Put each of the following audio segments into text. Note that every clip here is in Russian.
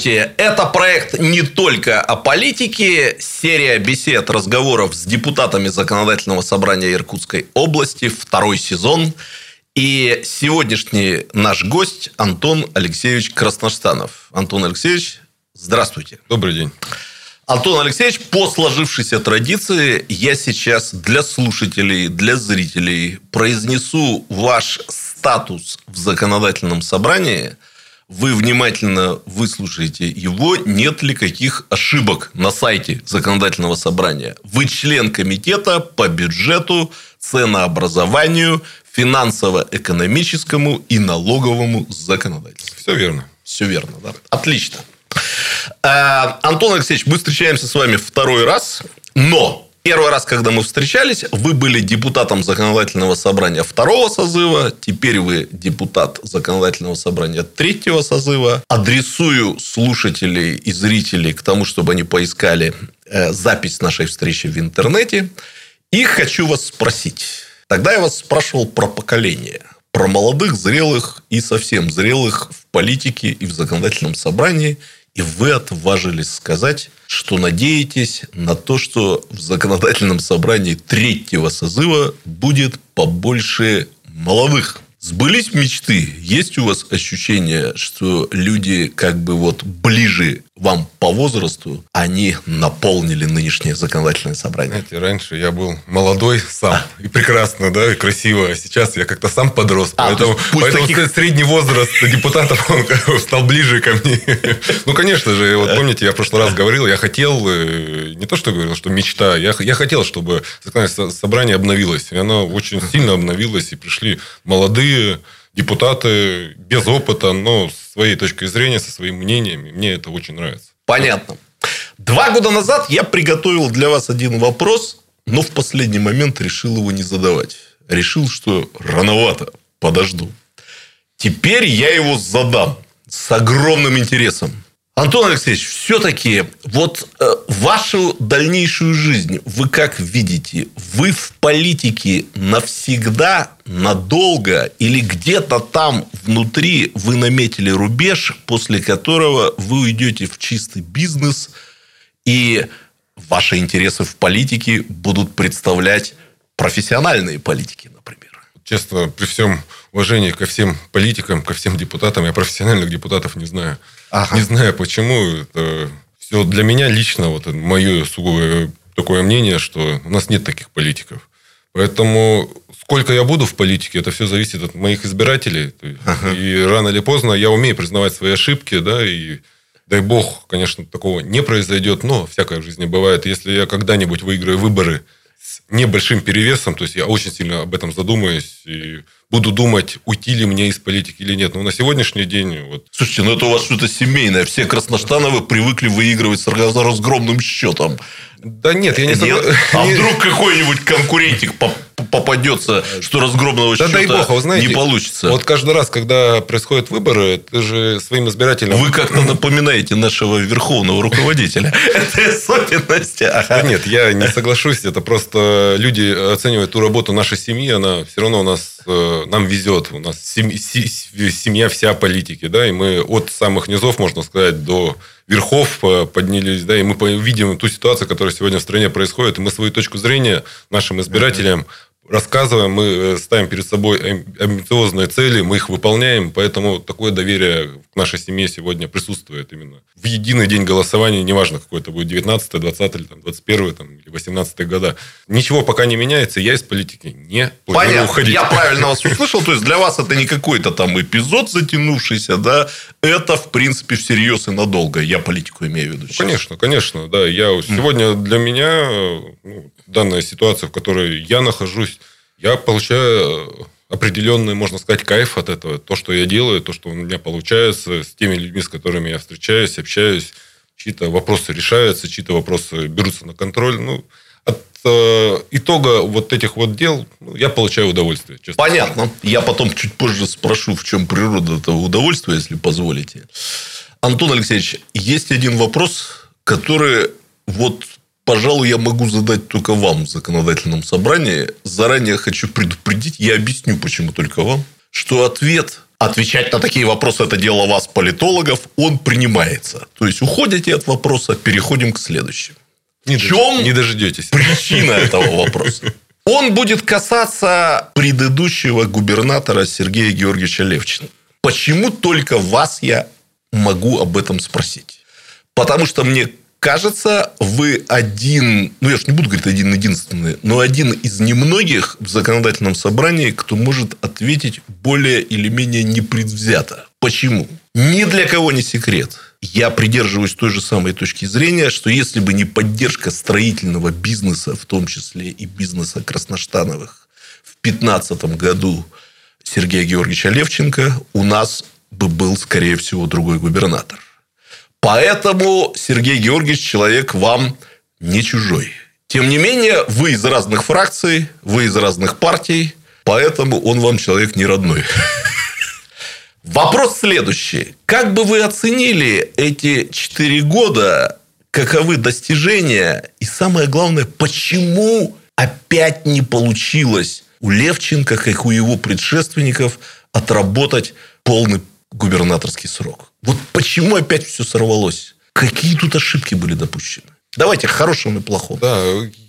Здравствуйте! Это проект не только о политике. Серия бесед, разговоров с депутатами Законодательного собрания Иркутской области. Второй сезон. И сегодняшний наш гость Антон Алексеевич Красноштанов. Антон Алексеевич, здравствуйте. Добрый день. Антон Алексеевич, по сложившейся традиции, я сейчас для слушателей, для зрителей произнесу ваш статус в законодательном собрании. Вы внимательно выслушаете его, нет ли каких ошибок на сайте законодательного собрания. Вы член комитета по бюджету, ценообразованию, финансово-экономическому и налоговому законодательству. Все верно. Все верно, да. Отлично. Э, Антон Алексеевич, мы встречаемся с вами второй раз, но Первый раз, когда мы встречались, вы были депутатом законодательного собрания второго созыва, теперь вы депутат законодательного собрания третьего созыва. Адресую слушателей и зрителей к тому, чтобы они поискали э, запись нашей встречи в интернете. И хочу вас спросить. Тогда я вас спрашивал про поколение. Про молодых, зрелых и совсем зрелых в политике и в законодательном собрании – и вы отважились сказать, что надеетесь на то, что в законодательном собрании третьего созыва будет побольше молодых Сбылись мечты? Есть у вас ощущение, что люди как бы вот ближе вам по возрасту, они наполнили нынешнее законодательное собрание? Знаете, раньше я был молодой сам, а. и прекрасно, да, и красиво, а сейчас я как-то сам подрос, а, поэтому, поэтому таких... средний возраст депутатов он стал ближе ко мне. Ну, конечно же, вот помните, я в прошлый раз говорил, я хотел, э, не то, что говорил, что мечта, я, я хотел, чтобы законодательное собрание обновилось, и оно очень сильно обновилось, и пришли молодые депутаты без опыта, но с своей точкой зрения, со своими мнениями. Мне это очень нравится. Понятно. Два года назад я приготовил для вас один вопрос, но в последний момент решил его не задавать. Решил, что рановато, подожду. Теперь я его задам с огромным интересом. Антон Алексеевич, все-таки вот э, вашу дальнейшую жизнь вы как видите? Вы в политике навсегда, надолго или где-то там внутри вы наметили рубеж, после которого вы уйдете в чистый бизнес и ваши интересы в политике будут представлять профессиональные политики, например? Честно, при всем уважении ко всем политикам, ко всем депутатам, я профессиональных депутатов не знаю. Ага. Не знаю, почему. Это все для меня лично, вот мое сугубое такое мнение, что у нас нет таких политиков. Поэтому сколько я буду в политике, это все зависит от моих избирателей. Ага. И рано или поздно я умею признавать свои ошибки, да, и дай бог, конечно, такого не произойдет, но всякое в жизни бывает. Если я когда-нибудь выиграю выборы с небольшим перевесом, то есть я очень сильно об этом задумаюсь и буду думать, уйти ли мне из политики или нет. Но на сегодняшний день... Вот... Слушайте, ну это у вас что-то семейное. Все Красноштановы привыкли выигрывать с разгромным счетом. Да нет, я не... Нет? А вдруг какой-нибудь конкурентик попадется, что разгромного да, дай бог, вы знаете, не получится. Вот каждый раз, когда происходят выборы, ты же своим избирателям... Вы как-то напоминаете нашего верховного руководителя. Это особенность. Нет, я не соглашусь. Это просто люди оценивают ту работу нашей семьи. Она все равно у нас э, нам везет. У нас семья вся политики, да, и мы от самых низов, можно сказать, до верхов э, поднялись, да, и мы видим ту ситуацию, которая сегодня в стране происходит, и мы свою точку зрения нашим избирателям рассказываем, мы э, ставим перед собой амбициозные цели, мы их выполняем, поэтому такое доверие к нашей семье сегодня присутствует именно. В единый день голосования, неважно, какой это будет, 19 20 или там, 21 там, или 18 года, ничего пока не меняется, я из политики не Понятно. уходить. Я правильно вас услышал, то есть для вас это не какой-то там эпизод затянувшийся, да, это, в принципе, всерьез и надолго, я политику имею в виду. Сейчас. Конечно, конечно, да, я сегодня для меня ну, данная ситуация, в которой я нахожусь, я получаю определенный, можно сказать, кайф от этого. То, что я делаю, то, что у меня получается, с теми людьми, с которыми я встречаюсь, общаюсь, чьи-то вопросы решаются, чьи-то вопросы берутся на контроль. Ну, от э, итога вот этих вот дел ну, я получаю удовольствие. Честно. Понятно. Я потом чуть позже спрошу, в чем природа этого удовольствия, если позволите. Антон Алексеевич, есть один вопрос, который вот пожалуй, я могу задать только вам в законодательном собрании. Заранее хочу предупредить, я объясню, почему только вам, что ответ отвечать на такие вопросы – это дело вас, политологов, он принимается. То есть, уходите от вопроса, переходим к следующему. Не, в чем не дождетесь. причина этого вопроса? Он будет касаться предыдущего губернатора Сергея Георгиевича Левчина. Почему только вас я могу об этом спросить? Потому что мне кажется, вы один, ну я же не буду говорить один единственный, но один из немногих в законодательном собрании, кто может ответить более или менее непредвзято. Почему? Ни для кого не секрет. Я придерживаюсь той же самой точки зрения, что если бы не поддержка строительного бизнеса, в том числе и бизнеса Красноштановых, в 2015 году Сергея Георгиевича Левченко, у нас бы был, скорее всего, другой губернатор. Поэтому Сергей Георгиевич человек вам не чужой. Тем не менее, вы из разных фракций, вы из разных партий, поэтому он вам человек не родной. Вопрос следующий. Как бы вы оценили эти четыре года, каковы достижения и самое главное, почему опять не получилось у Левченко, как у его предшественников, отработать полный губернаторский срок. Вот почему опять все сорвалось? Какие тут ошибки были допущены? Давайте к хорошему и плохому. Да,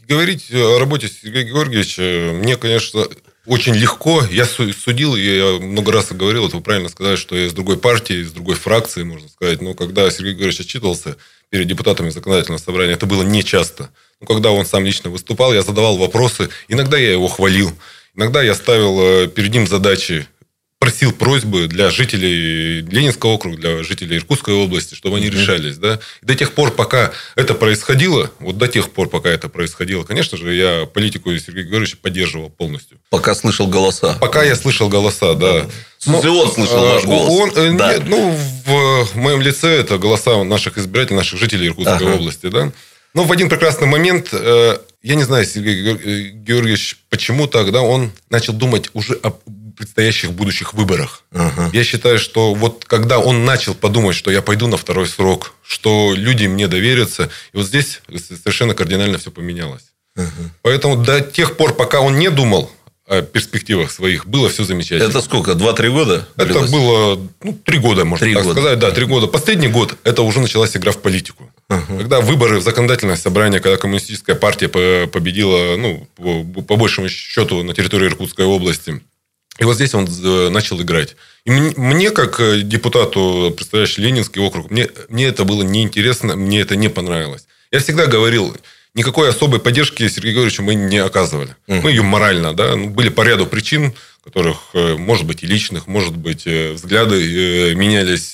говорить о работе Сергея Георгиевича мне, конечно, очень легко. Я судил, я много раз говорил, это вы правильно сказали, что я из другой партии, из другой фракции, можно сказать. Но когда Сергей Георгиевич отчитывался перед депутатами законодательного собрания, это было не часто. Но когда он сам лично выступал, я задавал вопросы. Иногда я его хвалил. Иногда я ставил э, перед ним задачи просил просьбы для жителей Ленинского округа, для жителей Иркутской области, чтобы они решались. Да? И до тех пор, пока это происходило, вот до тех пор, пока это происходило, конечно же, я политику Сергея Георгиевича поддерживал полностью. Пока слышал голоса. Пока я слышал голоса, да. Но, он слышал ваш голос. Он, э, да. нет, ну, в моем лице это голоса наших избирателей, наших жителей Иркутской ага. области. Да? Но в один прекрасный момент, э, я не знаю, Сергей Георгиевич, почему тогда он начал думать уже об предстоящих будущих выборах. Ага. Я считаю, что вот когда он начал подумать, что я пойду на второй срок, что люди мне доверятся, и вот здесь совершенно кардинально все поменялось. Ага. Поэтому до тех пор, пока он не думал о перспективах своих, было все замечательно. Это сколько? Два-три года? Это было ну, три года, можно три так года. сказать. Да, три года. Последний год это уже началась игра в политику. Ага. Когда выборы в законодательное собрание, когда коммунистическая партия победила, ну, по, по большему счету на территории Иркутской области, и вот здесь он э, начал играть. И мне, как э, депутату, представляющий Ленинский округ, мне, мне это было неинтересно, мне это не понравилось. Я всегда говорил, никакой особой поддержки Сергею Георгиевичу мы не оказывали. Угу. Мы ее морально, да, ну, были по ряду причин, которых, э, может быть, и личных, может быть, взгляды менялись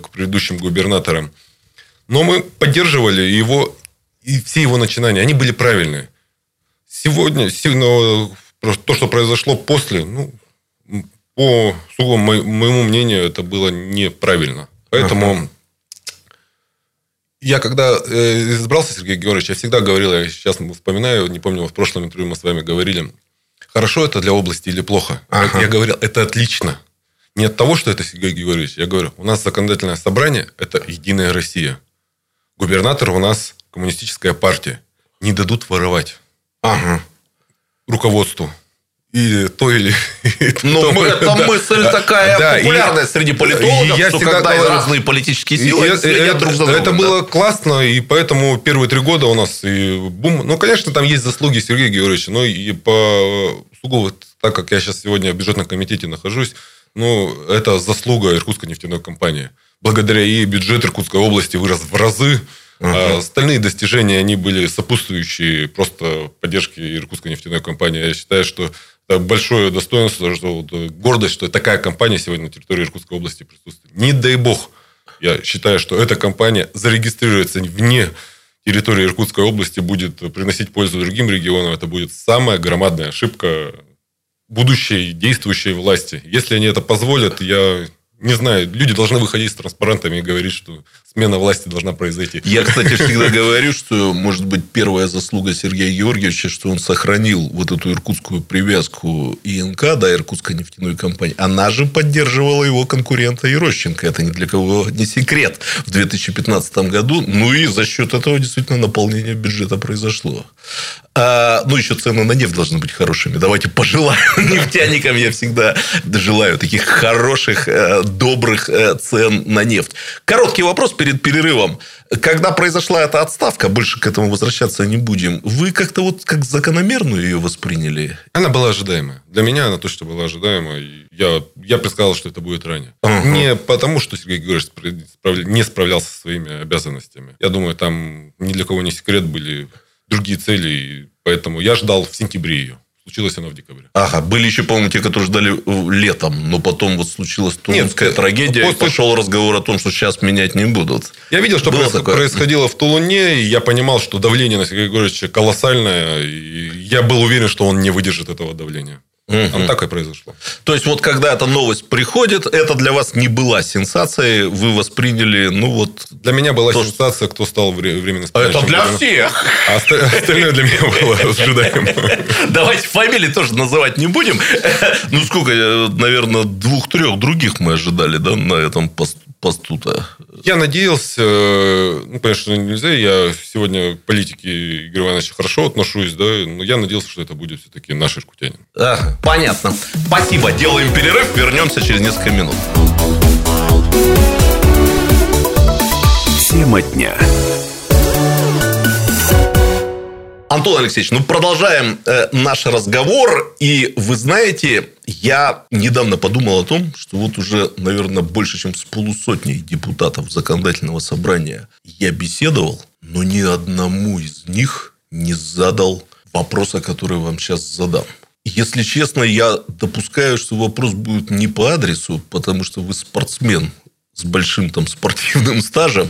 к предыдущим губернаторам. Но мы поддерживали его, и все его начинания, они были правильные. Сегодня, ну, то, что произошло после, ну, по сугубо моему мнению, это было неправильно. Поэтому ага. я когда э, избрался Сергей Георгиевич, я всегда говорил, я сейчас вспоминаю, не помню, в прошлом интервью мы с вами говорили, хорошо это для области или плохо. Ага. Я говорил, это отлично. Не от того, что это Сергей Георгиевич. Я говорю, у нас законодательное собрание – это Единая Россия. Губернатор у нас коммунистическая партия. Не дадут воровать. Ага. Руководству и то или... Ну, мы, это да, мысль такая да, популярная и, среди политологов, я что когда говорю, разные политические силы и, следят это, друг за другом. Это было классно, и поэтому первые три года у нас и бум... Ну, конечно, там есть заслуги Сергея Георгиевича, но и по сугубо, так как я сейчас сегодня в бюджетном комитете нахожусь, ну, это заслуга Иркутской нефтяной компании. Благодаря ей бюджет Иркутской области вырос в разы, Uh-huh. А остальные достижения, они были сопутствующие просто поддержке Иркутской нефтяной компании. Я считаю, что большое достоинство, что вот, э, гордость, что такая компания сегодня на территории Иркутской области присутствует. Не дай бог, я считаю, что эта компания зарегистрируется вне территории Иркутской области, будет приносить пользу другим регионам. Это будет самая громадная ошибка будущей действующей власти. Если они это позволят, я не знаю, люди должны выходить с транспарантами и говорить, что смена власти должна произойти. Я, кстати, всегда говорю, что, может быть, первая заслуга Сергея Георгиевича, что он сохранил вот эту иркутскую привязку ИНК, да, Иркутской нефтяной компании. Она же поддерживала его конкурента Ерощенко. Это ни для кого не секрет в 2015 году. Ну и за счет этого действительно наполнение бюджета произошло. А, ну, еще цены на нефть должны быть хорошими. Давайте пожелаем нефтяникам. Я всегда желаю таких хороших, э, добрых э, цен на нефть. Короткий вопрос перед перерывом. Когда произошла эта отставка, больше к этому возвращаться не будем, вы как-то вот как закономерную ее восприняли? Она была ожидаемая. Для меня она точно была ожидаема. Я, я предсказал, что это будет ранее. uh Не потому, что Сергей Григорьевич не справлялся со своими обязанностями. Я думаю, там ни для кого не секрет были другие цели. И поэтому я ждал в сентябре ее. Случилось оно в декабре. Ага, были еще, по-моему, те, которые ждали э, летом, но потом вот случилась Тулунская Нет, трагедия, после... и пошел разговор о том, что сейчас менять не будут. Я видел, что Было такое? происходило в Тулуне, и я понимал, что давление на Сергея Григорьевича колоссальное, и я был уверен, что он не выдержит этого давления. Угу. Там так и произошло. То есть, вот когда эта новость приходит, это для вас не была сенсацией, вы восприняли, ну вот... Для меня была то, сенсация, кто стал временно Это для всех! А остальное для меня было ожидаемо. Давайте фамилии тоже называть не будем. Ну, сколько, наверное, двух-трех других мы ожидали, да, на этом посту-то? Я надеялся, ну, конечно, нельзя, я сегодня к политике Игоря Ивановича хорошо отношусь, да, но я надеялся, что это будет все-таки наш иркутянин. Ага. Понятно. Спасибо. Делаем перерыв. Вернемся через несколько минут. Тема дня. Антон Алексеевич, ну продолжаем э, наш разговор. И вы знаете, я недавно подумал о том, что вот уже, наверное, больше, чем с полусотней депутатов законодательного собрания я беседовал, но ни одному из них не задал вопроса, который вам сейчас задам. Если честно, я допускаю, что вопрос будет не по адресу, потому что вы спортсмен с большим там спортивным стажем.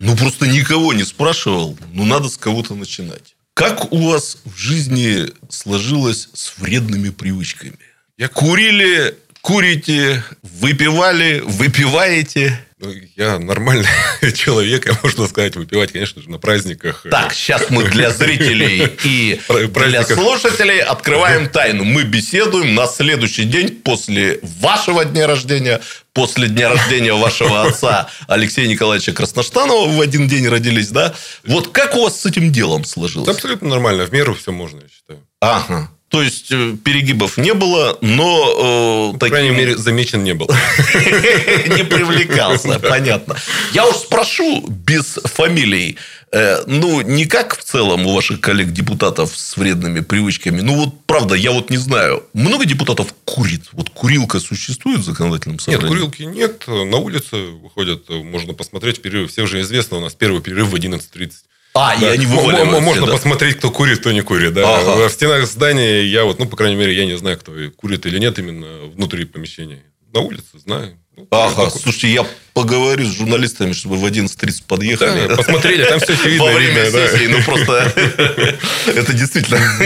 Ну, просто никого не спрашивал. Ну, надо с кого-то начинать. Как у вас в жизни сложилось с вредными привычками? Я курили, курите, выпивали, выпиваете? Ну, я нормальный человек, я можно сказать, выпивать, конечно же, на праздниках. Так, сейчас мы для зрителей и для слушателей открываем тайну. Мы беседуем на следующий день после вашего дня рождения, после дня рождения вашего отца Алексея Николаевича Красноштанова. В один день родились, да? Вот как у вас с этим делом сложилось? Абсолютно нормально. В меру все можно, я считаю. Ага. То есть э, перегибов не было, но... Э, По крайней мере, замечен не был. Не привлекался, понятно. Я уж спрошу без фамилий. Э, ну, не как в целом у ваших коллег-депутатов с вредными привычками. Ну, вот правда, я вот не знаю. Много депутатов курит? Вот курилка существует в законодательном собрании? Нет, курилки нет. На улице выходят, можно посмотреть перерыв. Всем же известно, у нас первый перерыв в 11.30. А, да. и они вываливаются. Можно да? посмотреть, кто курит, кто не курит. Да. Ага. В стенах здания я вот, ну, по крайней мере, я не знаю, кто курит или нет именно внутри помещения. На улице знаю. Ага, слушайте, я поговорю с журналистами, чтобы в 11.30 подъехали. Да, посмотрели, там все видно. Во время видно, сессии, да. ну просто это действительно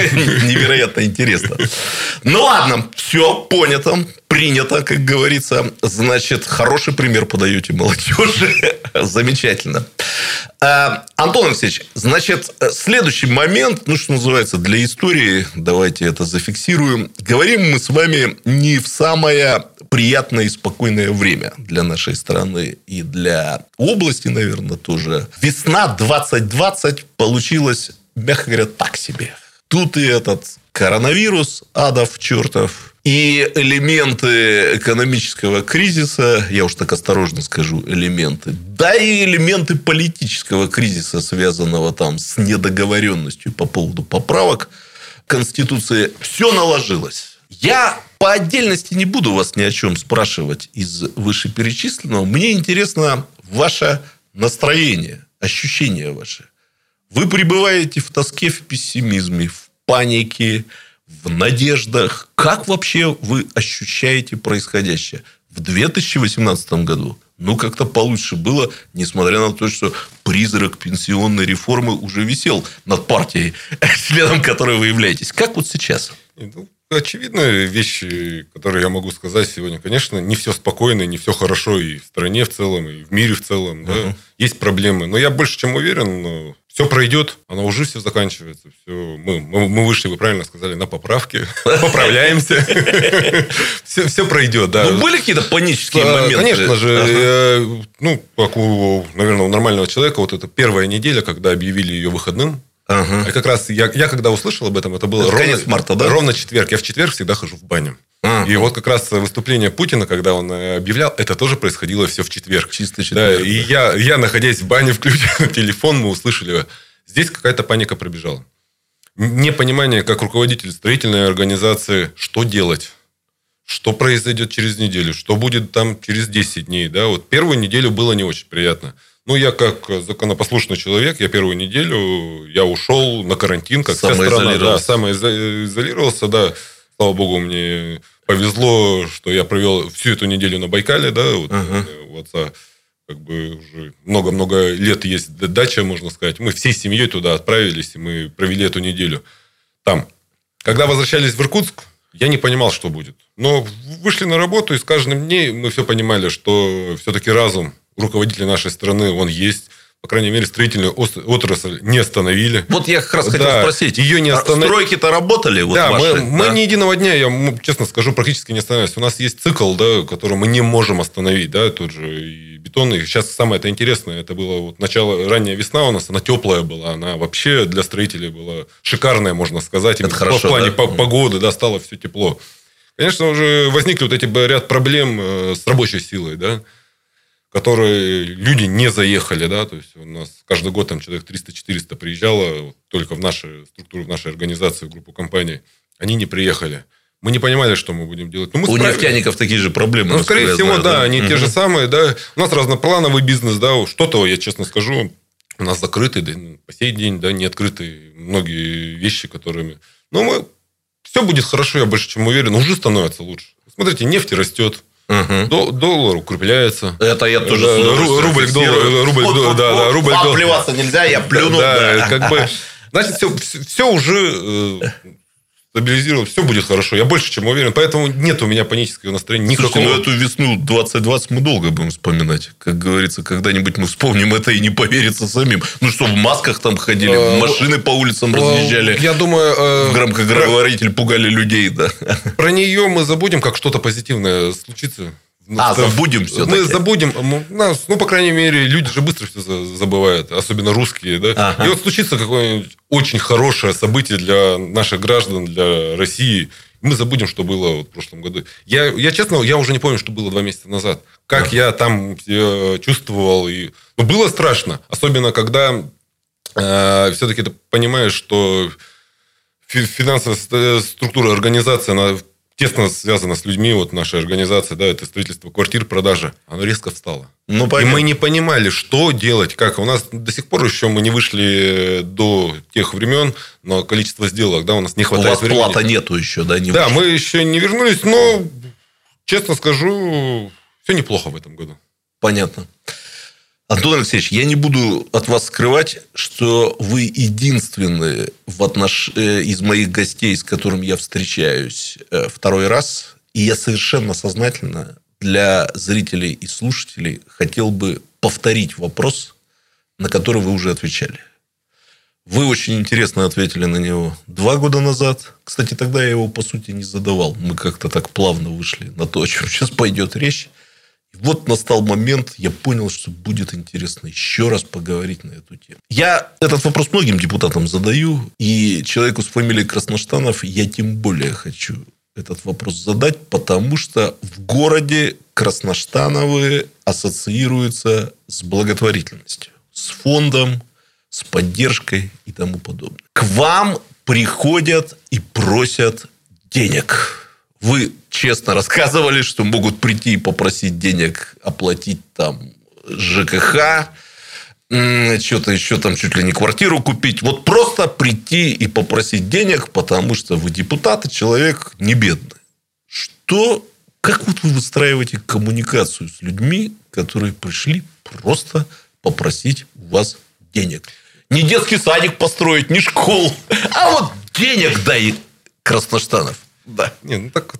невероятно интересно. Ну ладно, все понято, принято, как говорится. Значит, хороший пример подаете молодежи. Замечательно. А, Антон Алексеевич, значит, следующий момент, ну, что называется, для истории, давайте это зафиксируем. Говорим мы с вами не в самое приятное и спокойное время для нашей страны и для области, наверное, тоже. Весна 2020 получилась, мягко говоря, так себе. Тут и этот коронавирус, адов чертов, и элементы экономического кризиса, я уж так осторожно скажу, элементы, да и элементы политического кризиса, связанного там с недоговоренностью по поводу поправок Конституции, все наложилось. Я по отдельности не буду вас ни о чем спрашивать из вышеперечисленного. Мне интересно ваше настроение, ощущение ваше. Вы пребываете в тоске, в пессимизме, в панике, в надеждах. Как вообще вы ощущаете происходящее? В 2018 году ну, как-то получше было, несмотря на то, что призрак пенсионной реформы уже висел над партией, членом которой вы являетесь. Как вот сейчас? Очевидные вещи, которые я могу сказать сегодня. Конечно, не все спокойно, не все хорошо и в стране в целом, и в мире в целом. Да? Uh-huh. Есть проблемы. Но я больше чем уверен, все пройдет, оно уже все заканчивается. Все, мы, мы, мы вышли, вы правильно сказали, на поправки. Поправляемся. Все, все пройдет, да. Ну, были какие-то панические моменты? Конечно же. Ну, как у, наверное, у нормального человека, вот эта первая неделя, когда объявили ее выходным, Ага. И как раз я, я когда услышал об этом, это было это ровно, марта, да? ровно четверг. Я в четверг всегда хожу в баню. А. И вот как раз выступление Путина, когда он э, объявлял, это тоже происходило все в четверг. Чисто четверг. Да, и я, я, находясь в бане, включил телефон, мы услышали, здесь какая-то паника пробежала. Непонимание, как руководитель строительной организации, что делать что произойдет через неделю, что будет там через 10 дней. Да? Вот первую неделю было не очень приятно. Ну, я как законопослушный человек, я первую неделю, я ушел на карантин, как вся страна. Да, самоизолировался, да. Слава богу, мне повезло, что я провел всю эту неделю на Байкале, да, вот uh-huh. у отца как бы уже много-много лет есть дача, можно сказать. Мы всей семьей туда отправились, и мы провели эту неделю там. Когда возвращались в Иркутск, я не понимал, что будет. Но вышли на работу, и с каждым днем мы все понимали, что все-таки разум руководителя нашей страны, он есть. По крайней мере, строительную отрасль не остановили. Вот я как раз хотел да, спросить. Ее не остановили. Стройки-то работали? Вот да, ваши, мы, да, мы ни единого дня, я честно скажу, практически не остановились. У нас есть цикл, да, который мы не можем остановить. Да, тот же и бетонный. Сейчас самое это интересное, это было вот начало, ранняя весна у нас, она теплая была. Она вообще для строителей была шикарная, можно сказать. Это хорошо, в плане да? погоды, да, стало все тепло. Конечно, уже возникли вот эти ряд проблем э, с рабочей силой, да которые люди не заехали, да, то есть у нас каждый год там человек 300-400 приезжало только в наши структуры, в нашей организации, в группу компаний, они не приехали. Мы не понимали, что мы будем делать. Но мы У справились. нефтяников такие же проблемы. Ну, скорее всего, знаю, да, да, они угу. те же самые, да. У нас разноплановый бизнес, да, что-то, я честно скажу, у нас закрытый, да, по сей день, да, не открытые многие вещи, которыми... Но мы... Все будет хорошо, я больше чем уверен, уже становится лучше. Смотрите, нефть растет, Угу. Доллар укрепляется. Это я тоже да, рубль к доллару. Рубль, вот, да, да, рубль к Плеваться нельзя, я плюнул. Да, да. как бы, значит, все, все уже стабилизировалось, все будет хорошо. Я больше чем уверен. Поэтому нет у меня панического настроения никакого. Слушайте, ну эту весну 2020 мы долго будем вспоминать. Как говорится, когда-нибудь мы вспомним это и не поверится самим. Ну что, в масках там ходили, а, машины по улицам разъезжали. Я думаю... Э, в громкоговоритель пугали людей, да. Про нее мы забудем, как что-то позитивное случится. Ну, а, забудем все Мы забудем. Нас, ну, по крайней мере, люди же быстро все забывают. Особенно русские. Да? Ага. И вот случится какое-нибудь очень хорошее событие для наших граждан, для России. Мы забудем, что было вот в прошлом году. Я, я честно, я уже не помню, что было два месяца назад. Как ага. я там э, чувствовал. И... Ну, было страшно. Особенно, когда э, все-таки ты понимаешь, что финансовая структура организации, она тесно связано с людьми, вот наша организация, да, это строительство квартир, продажа, оно резко встало. Ну, и мы не понимали, что делать, как. У нас до сих пор еще мы не вышли до тех времен, но количество сделок, да, у нас не хватает у вас времени. плата нету еще, да? Не да, вышли. мы еще не вернулись, но, честно скажу, все неплохо в этом году. Понятно. Антон Алексеевич, я не буду от вас скрывать, что вы единственный в отнош... Э, из моих гостей, с которым я встречаюсь э, второй раз. И я совершенно сознательно для зрителей и слушателей хотел бы повторить вопрос, на который вы уже отвечали. Вы очень интересно ответили на него два года назад. Кстати, тогда я его, по сути, не задавал. Мы как-то так плавно вышли на то, о чем сейчас пойдет речь. И вот настал момент, я понял, что будет интересно еще раз поговорить на эту тему. Я этот вопрос многим депутатам задаю, и человеку с фамилией Красноштанов я тем более хочу этот вопрос задать, потому что в городе Красноштановы ассоциируются с благотворительностью, с фондом, с поддержкой и тому подобное. К вам приходят и просят денег вы честно рассказывали, что могут прийти и попросить денег оплатить там ЖКХ, что-то еще там чуть ли не квартиру купить. Вот просто прийти и попросить денег, потому что вы депутат и человек не бедный. Что, как вот вы выстраиваете коммуникацию с людьми, которые пришли просто попросить у вас денег? Не детский садик построить, не школу, а вот денег дай Красноштанов. Да. Не, ну так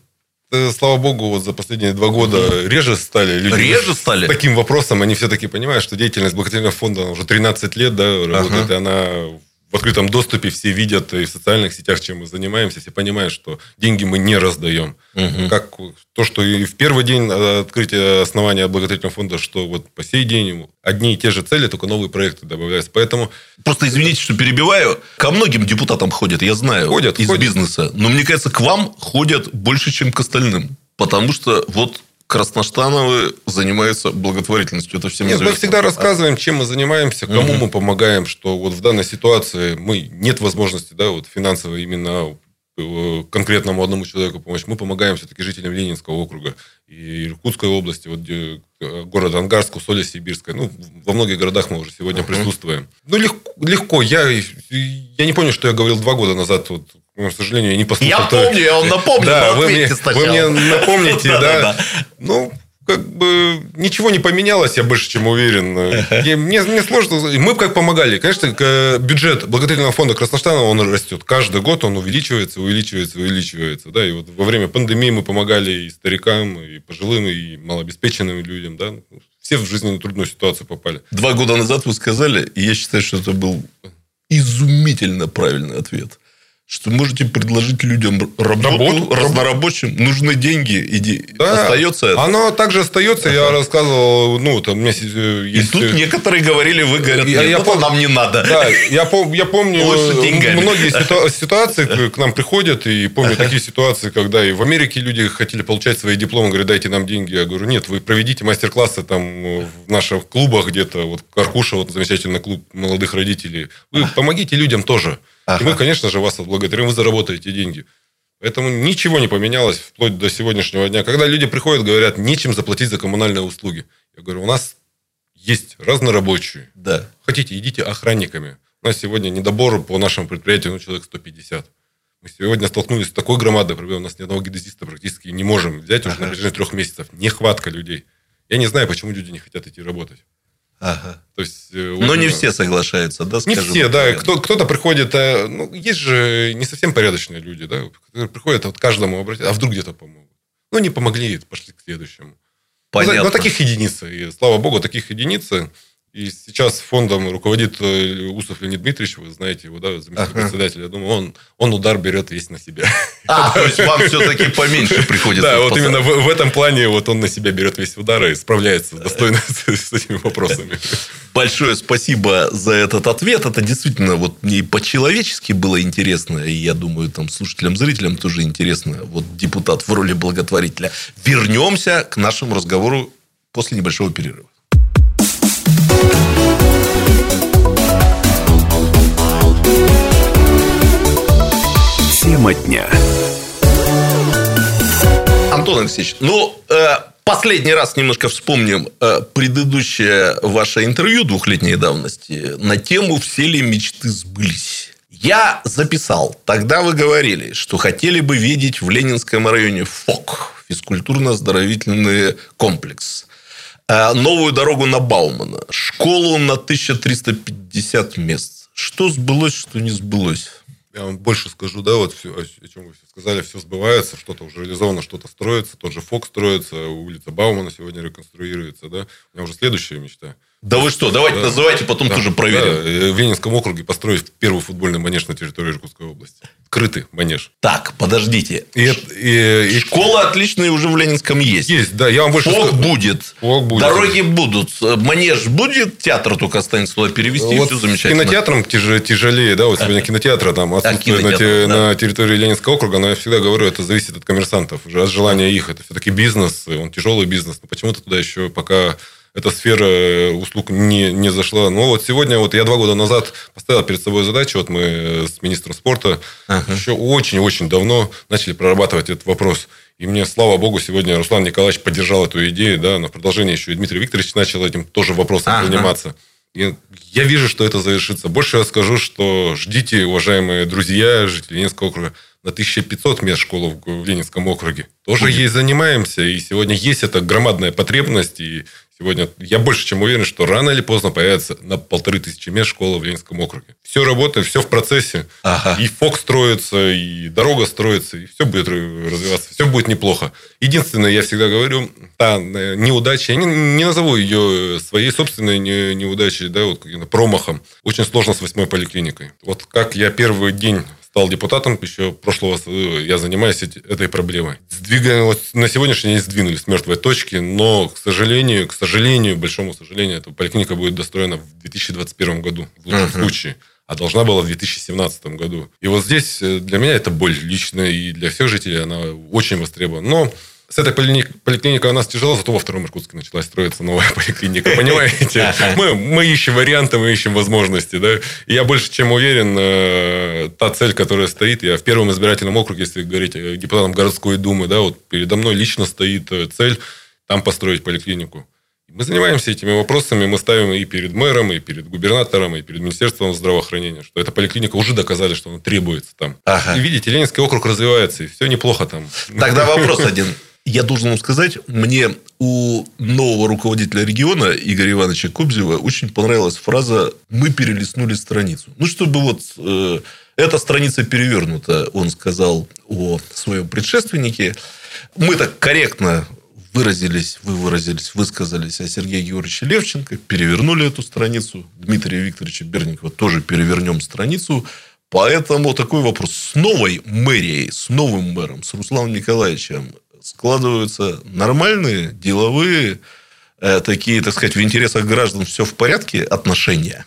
э, слава богу, вот за последние два года реже стали люди. Реже стали? С таким вопросом они все-таки понимают, что деятельность благотворительного фонда уже 13 лет да, работает, ага. и она в открытом доступе все видят и в социальных сетях, чем мы занимаемся, все понимают, что деньги мы не раздаем. Угу. Как то, что и в первый день открытия основания благотворительного фонда, что вот по сей день одни и те же цели, только новые проекты добавляются. Поэтому... Просто извините, что перебиваю. Ко многим депутатам ходят, я знаю, ходят, из ходят. бизнеса. Но мне кажется, к вам ходят больше, чем к остальным. Потому что вот Красноштановы занимаются благотворительностью. Это всем Нет, известно. мы всегда рассказываем, чем мы занимаемся, кому угу. мы помогаем, что вот в данной ситуации мы нет возможности, да, вот финансово именно э, конкретному одному человеку помочь. Мы помогаем все-таки жителям Ленинского округа и Иркутской области, вот э, города Ангарск, Усолье Сибирская. Ну, во многих городах мы уже сегодня uh-huh. присутствуем. Ну, легко, легко. Я, я не помню, что я говорил два года назад вот, ну, к сожалению, я не послушал. Я помню, я вам напомню, да, вы мне, вы мне напомните, да. Ну, как бы ничего не поменялось, я больше чем уверен. мне, мне сложно... Мы как помогали. Конечно, бюджет благотворительного фонда Красноштана, он растет. Каждый год он увеличивается, увеличивается, увеличивается. Да? И вот во время пандемии мы помогали и старикам, и пожилым, и малообеспеченным людям. Да? Все в жизненную трудную ситуацию попали. Два года назад вы сказали, и я считаю, что это был изумительно правильный ответ что можете предложить людям работу, работу разнорабочим, нужны деньги, иди. Да, остается это. Оно также остается, ага. я рассказывал, ну, там, у меня есть... И тут некоторые говорили, вы говорят, я, я пом... нам не надо. Да, я, пом... я помню, многие ситу... ситуации к нам приходят, и помню ага. такие ситуации, когда и в Америке люди хотели получать свои дипломы, говорят, дайте нам деньги. Я говорю, нет, вы проведите мастер-классы там в наших клубах где-то, вот Каркуша, вот замечательный клуб молодых родителей. Вы помогите людям тоже. Ага. И мы, конечно же, вас отблагодарим, вы заработаете деньги. Поэтому ничего не поменялось вплоть до сегодняшнего дня. Когда люди приходят, говорят, нечем заплатить за коммунальные услуги. Я говорю, у нас есть разнорабочие. Да. Хотите, идите охранниками. У нас сегодня недобор по нашему предприятию, ну, человек 150. Мы сегодня столкнулись с такой громадной проблемой. У нас ни одного гидезиста практически не можем взять ага. уже на протяжении трех месяцев. Нехватка людей. Я не знаю, почему люди не хотят идти работать. Ага. То есть, э, Но не все соглашаются, да? Не все, да. Кто, кто-то приходит, э, ну, есть же не совсем порядочные люди, да, которые приходят, вот каждому обратить, а вдруг где-то помогут. Ну, не помогли, пошли к следующему. Понятно. Но таких единиц. И, слава богу, таких единиц. И сейчас фондом руководит э, Усов Леонид Дмитриевич, вы знаете его, да, заместитель председателя. Я думаю, он, он удар берет весь на себя. А, то есть вам все-таки поменьше приходится. Да, вот именно в, в этом плане вот он на себя берет весь удар и справляется достойно с, этими вопросами. Большое спасибо за этот ответ. Это действительно вот мне и по-человечески было интересно, и я думаю, там слушателям, зрителям тоже интересно. Вот депутат в роли благотворителя. Вернемся к нашему разговору после небольшого перерыва. Тема дня. Антон Алексеевич, ну, э, последний раз немножко вспомним э, предыдущее ваше интервью двухлетней давности на тему «Все ли мечты сбылись?». Я записал. Тогда вы говорили, что хотели бы видеть в Ленинском районе ФОК, физкультурно-оздоровительный комплекс. Э, новую дорогу на Баумана. Школу на 1350 мест. Что сбылось, что не сбылось? Я вам больше скажу, да, вот все, о чем вы сказали, все сбывается, что-то уже реализовано, что-то строится, тот же ФОК строится, улица Баумана сегодня реконструируется, да. У меня уже следующая мечта. Да вы что, давайте да, называйте, потом да, тоже проверим. Да, э, в Ленинском округе построить первый футбольный манеж на территории Иркутской области. Крытый манеж. Так, подождите. И, и, и, Школа отличная уже в Ленинском есть. Есть, да. Я вам больше Фок скажу. будет. Фок будет. Дороги будут. Манеж будет. Театр только останется туда перевести. Вот все замечательно. кинотеатром тяжелее, да. Вот сегодня кинотеатра там отсутствует на, те, да. на территории Ленинского округа. Но я всегда говорю, это зависит от коммерсантов. От желания их. Это все-таки бизнес. Он тяжелый бизнес. Но почему-то туда еще пока эта сфера э, услуг не, не зашла. Но вот сегодня, вот я два года назад поставил перед собой задачу, вот мы э, с министром спорта ага. еще очень-очень давно начали прорабатывать этот вопрос. И мне, слава богу, сегодня Руслан Николаевич поддержал эту идею, да, на продолжение еще и Дмитрий Викторович начал этим тоже вопросом ага. заниматься. И я вижу, что это завершится. Больше я скажу, что ждите, уважаемые друзья, жители Ленинского округа, на 1500 мест школы в Ленинском округе. Тоже Будет. ей занимаемся. И сегодня есть эта громадная потребность. И Сегодня я больше чем уверен, что рано или поздно появится на полторы тысячи мест школа в Ленинском округе. Все работает, все в процессе. Ага. И ФОК строится, и дорога строится, и все будет развиваться. Все будет неплохо. Единственное, я всегда говорю, та э, неудача, я не, не назову ее своей собственной неудачей, да, вот промахом. Очень сложно с восьмой поликлиникой. Вот как я первый день стал депутатом еще прошлого, я занимаюсь этой проблемой. Сдвигаем, вот на сегодняшний день сдвинули с мертвой точки, но, к сожалению, к сожалению, большому сожалению, эта поликлиника будет достроена в 2021 году, в лучшем uh-huh. случае а должна была в 2017 году. И вот здесь э, для меня это боль личная, и для всех жителей она очень востребована. Но с этой поликлиникой у нас тяжело, зато во втором Иркутске началась строиться новая поликлиника. Понимаете? Мы, мы ищем варианты, мы ищем возможности. Да? И я больше чем уверен, э, та цель, которая стоит, я в первом избирательном округе, если говорить депутатом городской думы, да, вот передо мной лично стоит э, цель там построить поликлинику. Мы занимаемся этими вопросами, мы ставим и перед мэром, и перед губернатором, и перед Министерством здравоохранения, что эта поликлиника уже доказали, что она требуется там. Ага. И видите, Ленинский округ развивается, и все неплохо там. Тогда вопрос один. Я должен вам сказать, мне у нового руководителя региона Игоря Ивановича Кобзева очень понравилась фраза «мы перелистнули страницу». Ну, чтобы вот э, эта страница перевернута, он сказал о своем предшественнике. Мы так корректно выразились, вы выразились, высказались о Сергее Георгиевиче Левченко, перевернули эту страницу. Дмитрия Викторовича Берникова тоже перевернем страницу. Поэтому такой вопрос. С новой мэрией, с новым мэром, с Русланом Николаевичем складываются нормальные, деловые, э, такие, так сказать, в интересах граждан все в порядке отношения?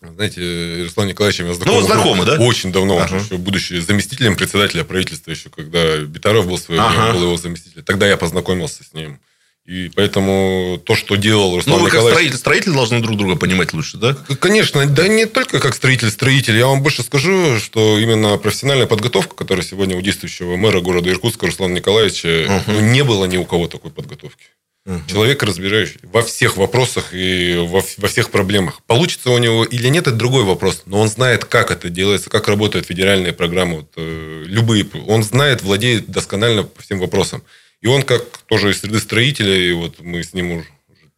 Знаете, Руслан Николаевич, я знаком ну, знакомы, да? очень давно, ага. еще будучи заместителем председателя правительства, еще когда Битаров был в свое ага. был его заместителем. Тогда я познакомился с ним. И поэтому то, что делал Руслан ну, вы Николаевич... как строитель, строитель должны друг друга понимать лучше, да? Конечно. Да не только как строитель-строитель. Я вам больше скажу, что именно профессиональная подготовка, которая сегодня у действующего мэра города Иркутска Руслана Николаевича, uh-huh. ну, не было ни у кого такой подготовки. Uh-huh. Человек, разбирающий во всех вопросах и во, во всех проблемах. Получится у него или нет, это другой вопрос. Но он знает, как это делается, как работают федеральные программы. Вот, э, любые. Он знает, владеет досконально всем вопросам. И он как тоже из среды строителей, вот мы с ним уже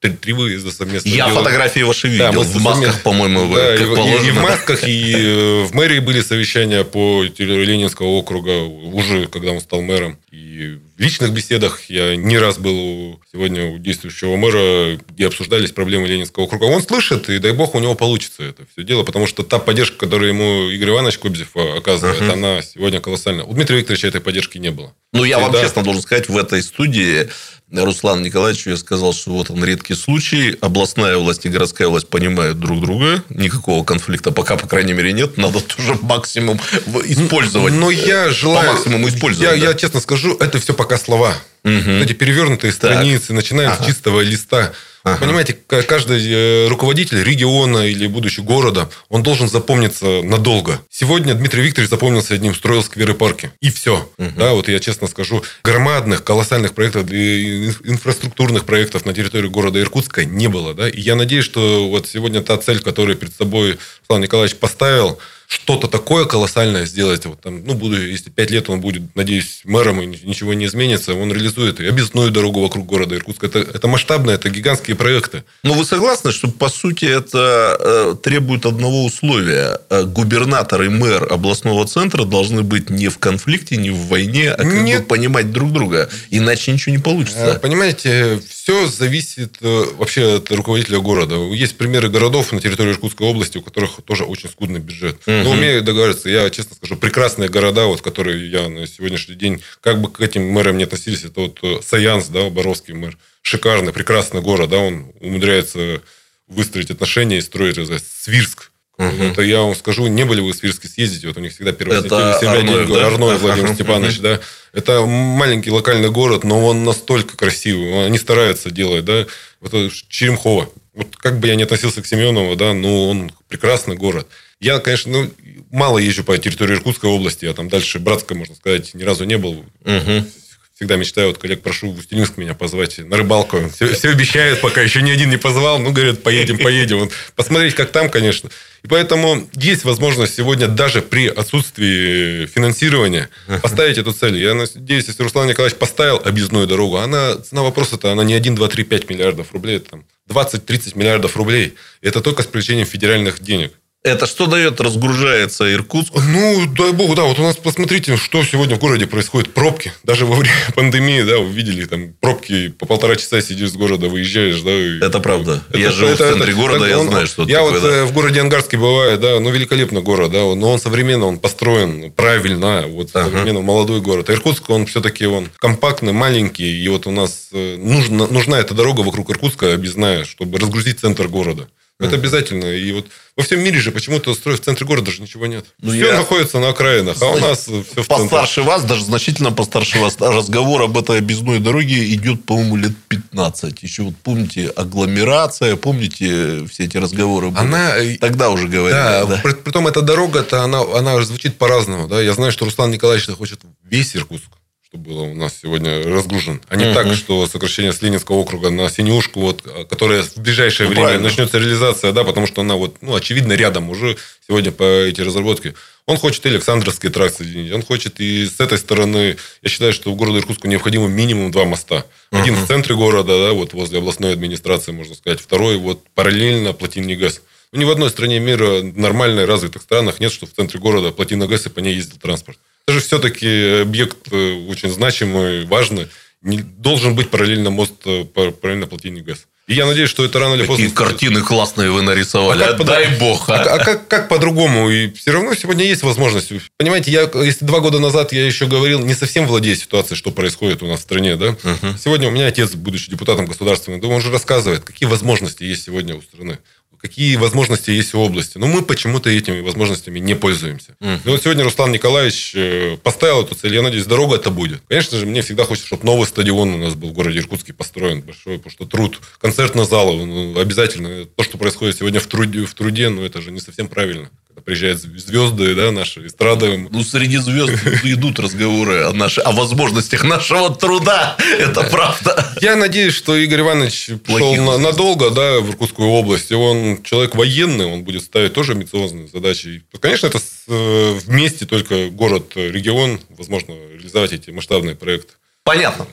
три, три выезда совместно. Я делали. фотографии ваши видел. Да, в масках, по-моему, да, как и, положено. И в масках, и э, в мэрии были совещания по территории Ленинского округа, уже когда он стал мэром. И в личных беседах я не раз был сегодня у действующего мэра, где обсуждались проблемы Ленинского округа. Он слышит, и дай бог у него получится это все дело, потому что та поддержка, которую ему Игорь Иванович Кобзев оказывает, uh-huh. она сегодня колоссальна. У Дмитрия Викторовича этой поддержки не было. Ну, я вам честно должен сказать, в этой студии Руслан Николаевич я сказал, что вот он редкий случай. Областная власть и городская власть понимают друг друга. Никакого конфликта пока, по крайней мере, нет. Надо тоже максимум использовать. Но я желаю... По максимуму использовать. Я, да. я честно скажу, это все пока слова. Угу. Эти перевернутые страницы, так. начиная ага. с чистого листа. Ага. Понимаете, каждый э, руководитель региона или будущего города, он должен запомниться надолго. Сегодня Дмитрий Викторович запомнился одним, строил скверы парки. И все. Угу. Да, вот я честно скажу, громадных, колоссальных проектов, инфраструктурных проектов на территории города Иркутска не было. Да? И я надеюсь, что вот сегодня та цель, которую перед собой Слава Николаевич поставил, что-то такое колоссальное сделать. Вот там, ну, буду, если пять лет он будет, надеюсь, мэром, и ничего не изменится, он реализует и объездную дорогу вокруг города Иркутска. Это, это масштабные, это гигантские проекты. Но вы согласны, что, по сути, это э, требует одного условия. Э, губернатор и мэр областного центра должны быть не в конфликте, не в войне, а как Нет. бы понимать друг друга. Иначе ничего не получится. Э, понимаете, все зависит вообще от руководителя города. Есть примеры городов на территории Иркутской области, у которых тоже очень скудный бюджет. Mm но умею договариваться. Я, честно скажу, прекрасные города, вот, которые я на сегодняшний день, как бы к этим мэрам не относились, это вот э, Саянс, да, Боровский мэр. Шикарный, прекрасный город, да, он умудряется выстроить отношения и строить Свирск. Угу. Это я вам скажу, не были вы в Свирске съездить, вот у них всегда первый это Арной, да? Арной Владимир Степанович, да. Это маленький локальный город, но он настолько красивый, они стараются делать, да. Вот Черемхово, вот как бы я не относился к Семенову, да, но он прекрасный город. Я, конечно, ну, мало езжу по территории Иркутской области, а там дальше Братска, можно сказать, ни разу не был. Угу. всегда мечтаю, вот коллег прошу в Устилинск меня позвать на рыбалку. Все, все обещают, пока еще ни один не позвал. Ну, говорят, поедем, поедем. Вот, посмотреть, как там, конечно. И поэтому есть возможность сегодня даже при отсутствии финансирования поставить эту цель. Я надеюсь, если Руслан Николаевич поставил объездную дорогу, она, цена вопроса-то, она не 1, 2, 3, 5 миллиардов рублей, это там 20-30 миллиардов рублей. Это только с привлечением федеральных денег. Это что дает? Разгружается Иркутск? Ну, дай богу, да. Вот у нас, посмотрите, что сегодня в городе происходит. Пробки. Даже во время пандемии, да, вы видели, там, пробки по полтора часа сидишь с города, выезжаешь, да. Это правда. Это, я живу это, в центре это, города, это, я он, знаю, что Я такое, вот да. Э, в городе Ангарске бываю, да, ну, великолепный город, да, но он современно, он построен правильно, вот ага. современно молодой город. А Иркутск, он все-таки, он компактный, маленький, и вот у нас э, нужна, нужна эта дорога вокруг Иркутска объездная, чтобы разгрузить центр города. Это обязательно. И вот во всем мире же почему-то строить в центре города даже ничего нет. Ну, все я... находится на окраинах, а у нас все в Постарше центре. вас, даже значительно постарше вас, разговор об этой объездной дороге идет, по-моему, лет 15. Еще вот помните агломерация, помните все эти разговоры? Были? Она... Тогда уже говорили. Да, да. При, притом эта дорога-то, она, она звучит по-разному. Да? Я знаю, что Руслан Николаевич хочет весь Иркутск что было у нас сегодня разгружен. А не uh-huh. так, что сокращение с Ленинского округа на Синюшку, вот, которая в ближайшее ну, время правильно. начнется реализация, да, потому что она вот, ну, очевидно, рядом уже сегодня по эти разработки. Он хочет и Александровский тракт соединить, он хочет и с этой стороны, я считаю, что в городе Иркутску необходимо минимум два моста. Один uh-huh. в центре города, да, вот возле областной администрации, можно сказать, второй вот параллельно плотине ГЭС. Ну, ни в одной стране мира нормальной, развитых странах нет, что в центре города плотина ГЭС и по ней ездил транспорт. Это же все-таки объект э, очень значимый, важный. Не, должен быть параллельно мост, э, параллельно плотине ГЭС. И я надеюсь, что это рано или поздно... Какие картины классные вы нарисовали. А, а дай бог. А, а, а как, как по-другому? И все равно сегодня есть возможность. Понимаете, я, если два года назад я еще говорил, не совсем владея ситуацией, что происходит у нас в стране, да? Угу. Сегодня у меня отец, будучи депутатом Государственной Думы, он же рассказывает, какие возможности есть сегодня у страны какие возможности есть в области. Но мы почему-то этими возможностями не пользуемся. Mm. И вот сегодня Руслан Николаевич э, поставил эту цель. Я надеюсь, дорога это будет. Конечно же, мне всегда хочется, чтобы новый стадион у нас был в городе Иркутске построен большой, потому что труд, концертный зал, ну, обязательно. То, что происходит сегодня в труде, в труде, ну, это же не совсем правильно приезжают звезды, да, наши эстрады. Ну, среди звезд идут разговоры о, нашей, о возможностях нашего труда. Это правда. Я надеюсь, что Игорь Иванович пришел на, надолго, да, в Иркутскую область. И он человек военный, он будет ставить тоже амбициозные задачи. Конечно, это э, вместе только город, регион, возможно, реализовать эти масштабные проекты. Понятно.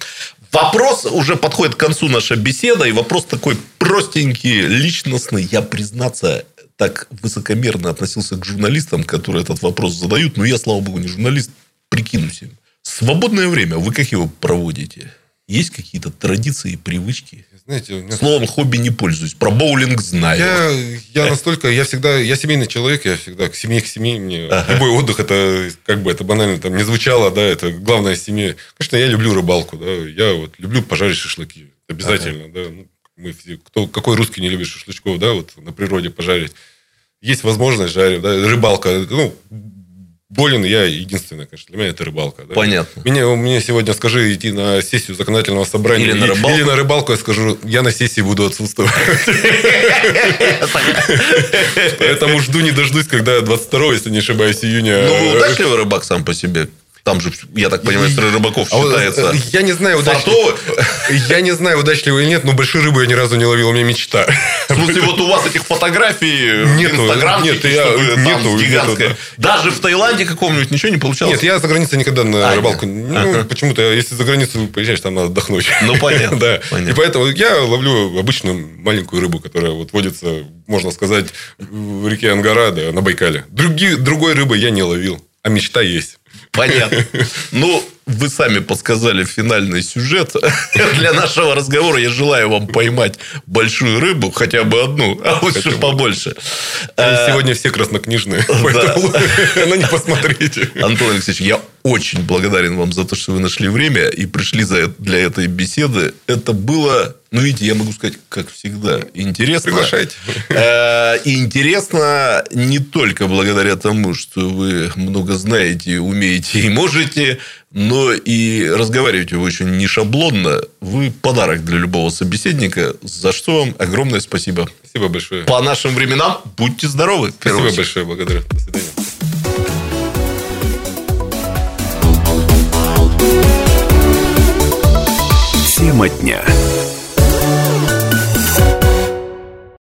Вопрос уже подходит к концу наша беседа, и вопрос такой простенький, личностный. Я, признаться, так высокомерно относился к журналистам, которые этот вопрос задают. Но я, слава богу, не журналист, прикинусь им. Свободное время вы как его проводите? Есть какие-то традиции, привычки? Знаете, меня... Словом хобби не пользуюсь. Про боулинг знаю. Я, я настолько, я всегда, я семейный человек, я всегда к семье, к семье. Мне ага. любой отдых, это как бы это банально там не звучало, да, это главная семья. Конечно, я люблю рыбалку, да, я вот люблю пожарить шашлыки. Обязательно, ага. да. Ну, мы кто, какой русский не любит шашлычков, да, вот на природе пожарить. Есть возможность жарить, да, рыбалка, ну, болен я единственное, конечно, для меня это рыбалка. Да? Понятно. Меня, мне сегодня скажи идти на сессию законодательного собрания. Или на рыбалку. Или на рыбалку, я скажу, я на сессии буду отсутствовать. Поэтому жду не дождусь, когда 22 если не ошибаюсь, июня. Ну, вы удачливый рыбак сам по себе? Там же, я так понимаю, строй рыбаков а считается. Я не знаю, удачливый. Я не знаю, удачливый или нет, но большой рыбы я ни разу не ловил, у меня мечта. В смысле, вот у вас этих фотографий нету, в Инстаграме, нет, я, нету, гигантская. Нету, да. Даже в Таиланде каком-нибудь ничего не получалось? Нет, я за границей никогда на а, рыбалку. Ну, ага. почему-то, если за границу приезжаешь, там надо отдохнуть. Ну, понятно. да. понятно. И поэтому я ловлю обычную маленькую рыбу, которая вот водится, можно сказать, в реке Ангара, да, на Байкале. Други, другой рыбы я не ловил, а мечта есть. Понятно. Ну, вы сами подсказали финальный сюжет для нашего разговора. Я желаю вам поймать большую рыбу, хотя бы одну, а лучше побольше. А, сегодня все краснокнижные, поэтому на них посмотрите. Антон Алексеевич, я очень благодарен вам за то, что вы нашли время и пришли для этой беседы. Это было, ну, видите, я могу сказать, как всегда, интересно. Приглашайте. Э, и интересно не только благодаря тому, что вы много знаете, умеете и можете, но и разговариваете вы очень не шаблонно. Вы подарок для любого собеседника, за что вам огромное спасибо. Спасибо большое. По нашим временам будьте здоровы. Спасибо большое, благодарю. До свидания. Тема дня.